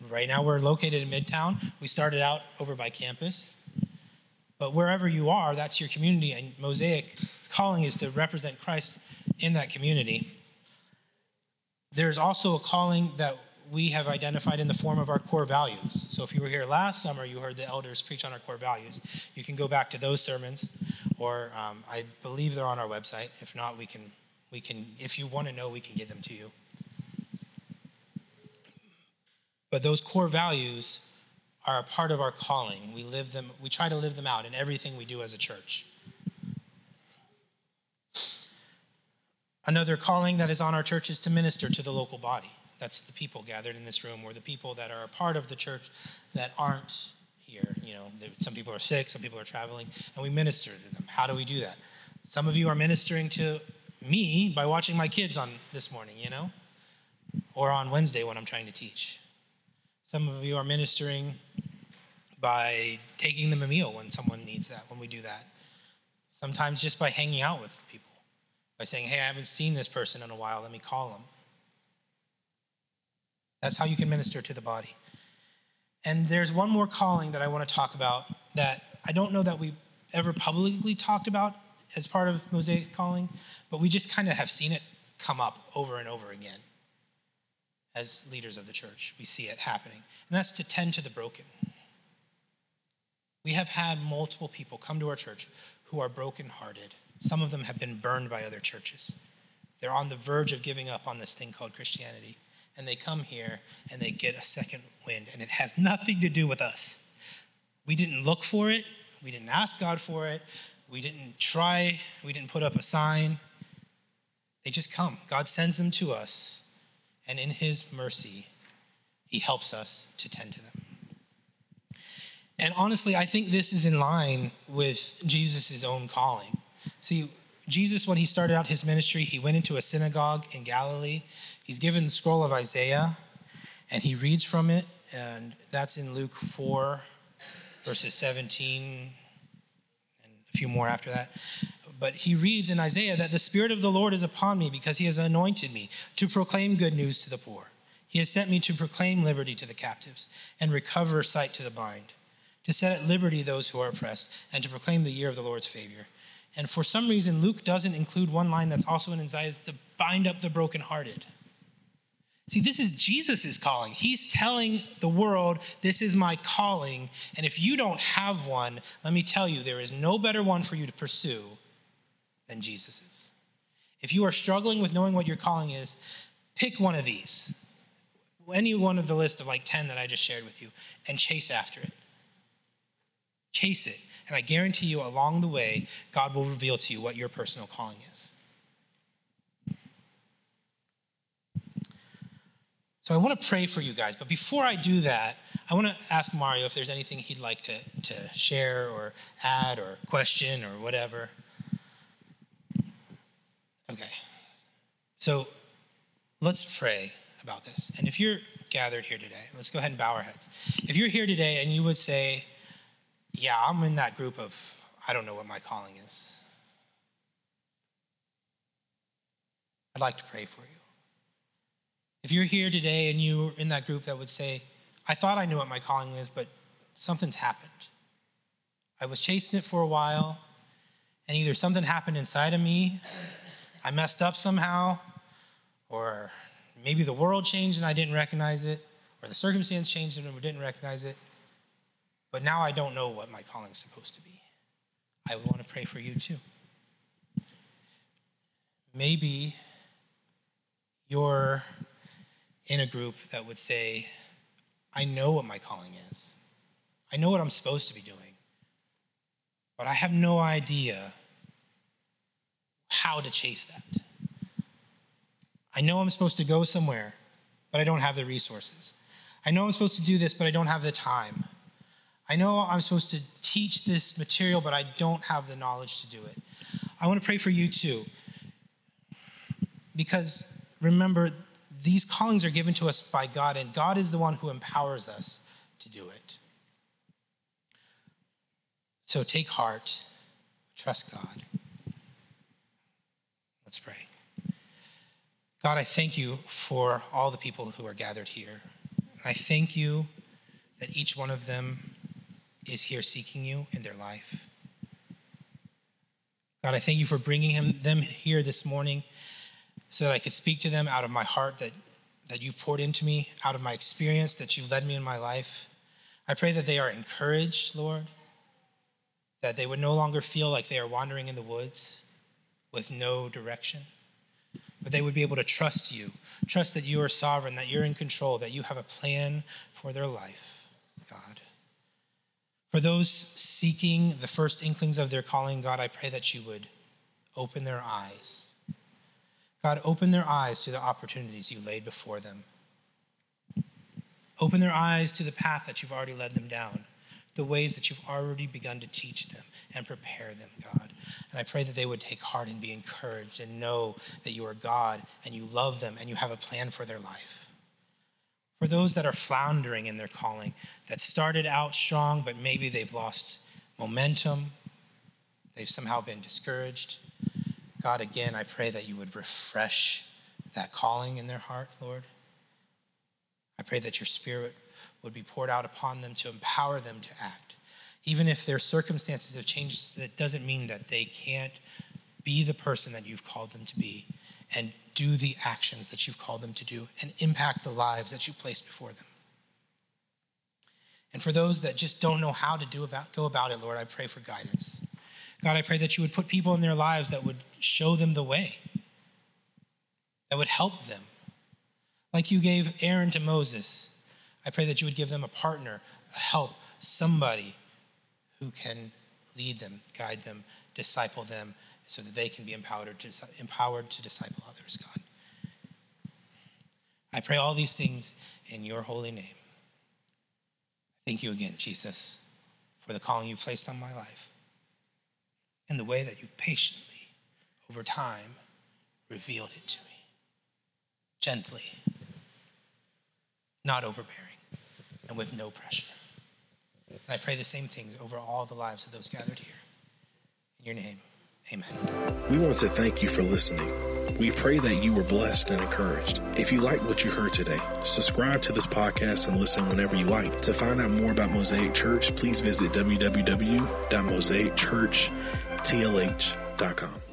Right now, we're located in Midtown. We started out over by campus. But wherever you are, that's your community, and Mosaic's calling is to represent Christ in that community. There's also a calling that we have identified in the form of our core values. So if you were here last summer, you heard the elders preach on our core values. You can go back to those sermons, or um, I believe they're on our website. If not, we can We can, if you want to know, we can get them to you. But those core values are a part of our calling. We live them, we try to live them out in everything we do as a church. Another calling that is on our church is to minister to the local body. That's the people gathered in this room, or the people that are a part of the church that aren't here. You know, some people are sick, some people are traveling, and we minister to them. How do we do that? Some of you are ministering to me by watching my kids on this morning, you know, or on Wednesday when I'm trying to teach. Some of you are ministering by taking them a meal when someone needs that, when we do that. Sometimes just by hanging out with people, by saying, hey, I haven't seen this person in a while, let me call them. That's how you can minister to the body. And there's one more calling that I want to talk about that I don't know that we ever publicly talked about as part of Mosaic calling, but we just kind of have seen it come up over and over again as leaders of the church. We see it happening, and that's to tend to the broken. We have had multiple people come to our church who are brokenhearted. Some of them have been burned by other churches. They're on the verge of giving up on this thing called Christianity. And they come here and they get a second wind, and it has nothing to do with us. We didn't look for it, we didn't ask God for it, we didn't try, we didn't put up a sign. They just come. God sends them to us and in his mercy, he helps us to tend to them. And honestly, I think this is in line with Jesus' own calling. See, Jesus, when he started out his ministry, he went into a synagogue in Galilee. He's given the scroll of Isaiah, and he reads from it, and that's in Luke 4, verses 17, and few more after that but he reads in Isaiah that the Spirit of the Lord is upon me because he has anointed me to proclaim good news to the poor. He has sent me to proclaim liberty to the captives and recover sight to the blind, to set at liberty those who are oppressed, and to proclaim the year of the Lord's favor. And for some reason, Luke doesn't include one line that's also in Isaiah to bind up the brokenhearted. See, this is Jesus' calling. He's telling the world, This is my calling. And if you don't have one, let me tell you, there is no better one for you to pursue than Jesus is. If you are struggling with knowing what your calling is, pick one of these, any one of the list of like 10 that I just shared with you, and chase after it. Chase it. And I guarantee you, along the way, God will reveal to you what your personal calling is. So I want to pray for you guys. But before I do that, I want to ask Mario if there's anything he'd like to, to share or add or question or whatever. Okay. So let's pray about this. And if you're gathered here today, let's go ahead and bow our heads. If you're here today and you would say, Yeah, I'm in that group of, I don't know what my calling is, I'd like to pray for you. If you're here today and you're in that group that would say, I thought I knew what my calling is, but something's happened. I was chasing it for a while, and either something happened inside of me I messed up somehow, or maybe the world changed and I didn't recognize it, or the circumstance changed and I didn't recognize it. But now I don't know what my calling is supposed to be. I would want to pray for you too. Maybe you're in a group that would say, I know what my calling is. I know what I'm supposed to be doing. But I have no idea how to chase that. I know I'm supposed to go somewhere, but I don't have the resources. I know I'm supposed to do this, but I don't have the time. I know I'm supposed to teach this material, but I don't have the knowledge to do it. I want to pray for you too. Because remember, these callings are given to us by God, and God is the one who empowers us to do it. So take heart, trust God. Let's pray. God, I thank you for all the people who are gathered here. I thank you that each one of them is here seeking you in their life. God, I thank you for bringing him, them here this morning so that I could speak to them out of my heart that, that you've poured into me, out of my experience that you've led me in my life. I pray that they are encouraged, Lord, that they would no longer feel like they are wandering in the woods, with no direction, but they would be able to trust you, trust that you are sovereign, that you're in control, that you have a plan for their life, God. For those seeking the first inklings of their calling, God, I pray that you would open their eyes. God, open their eyes to the opportunities you laid before them. Open their eyes to the path that you've already led them down, the ways that you've already begun to teach them and prepare them, God. And I pray that they would take heart and be encouraged and know that you are God and you love them and you have a plan for their life. For those that are floundering in their calling, that started out strong, but maybe they've lost momentum, they've somehow been discouraged. God, again, I pray that you would refresh that calling in their heart, Lord. I pray that your spirit would be poured out upon them to empower them to act. Even if their circumstances have changed, that doesn't mean that they can't be the person that you've called them to be and do the actions that you've called them to do and impact the lives that you placed before them. And for those that just don't know how to do about, go about it, Lord, I pray for guidance. God, I pray that you would put people in their lives that would show them the way, that would help them. Like you gave Aaron to Moses, I pray that you would give them a partner, a help, somebody who can lead them, guide them, disciple them, so that they can be empowered to, empowered to disciple others, God. I pray all these things in your holy name. Thank you again, Jesus, for the calling you placed on my life and the way that you've patiently, over time, revealed it to me. Gently, not overbearing, and with no pressure. And I pray the same things over all the lives of those gathered here. In your name, amen. We want to thank you for listening. We pray that you were blessed and encouraged. If you like what you heard today, subscribe to this podcast and listen whenever you like. To find out more about Mosaic Church, please visit www.mosaicchurch.com tlh.com.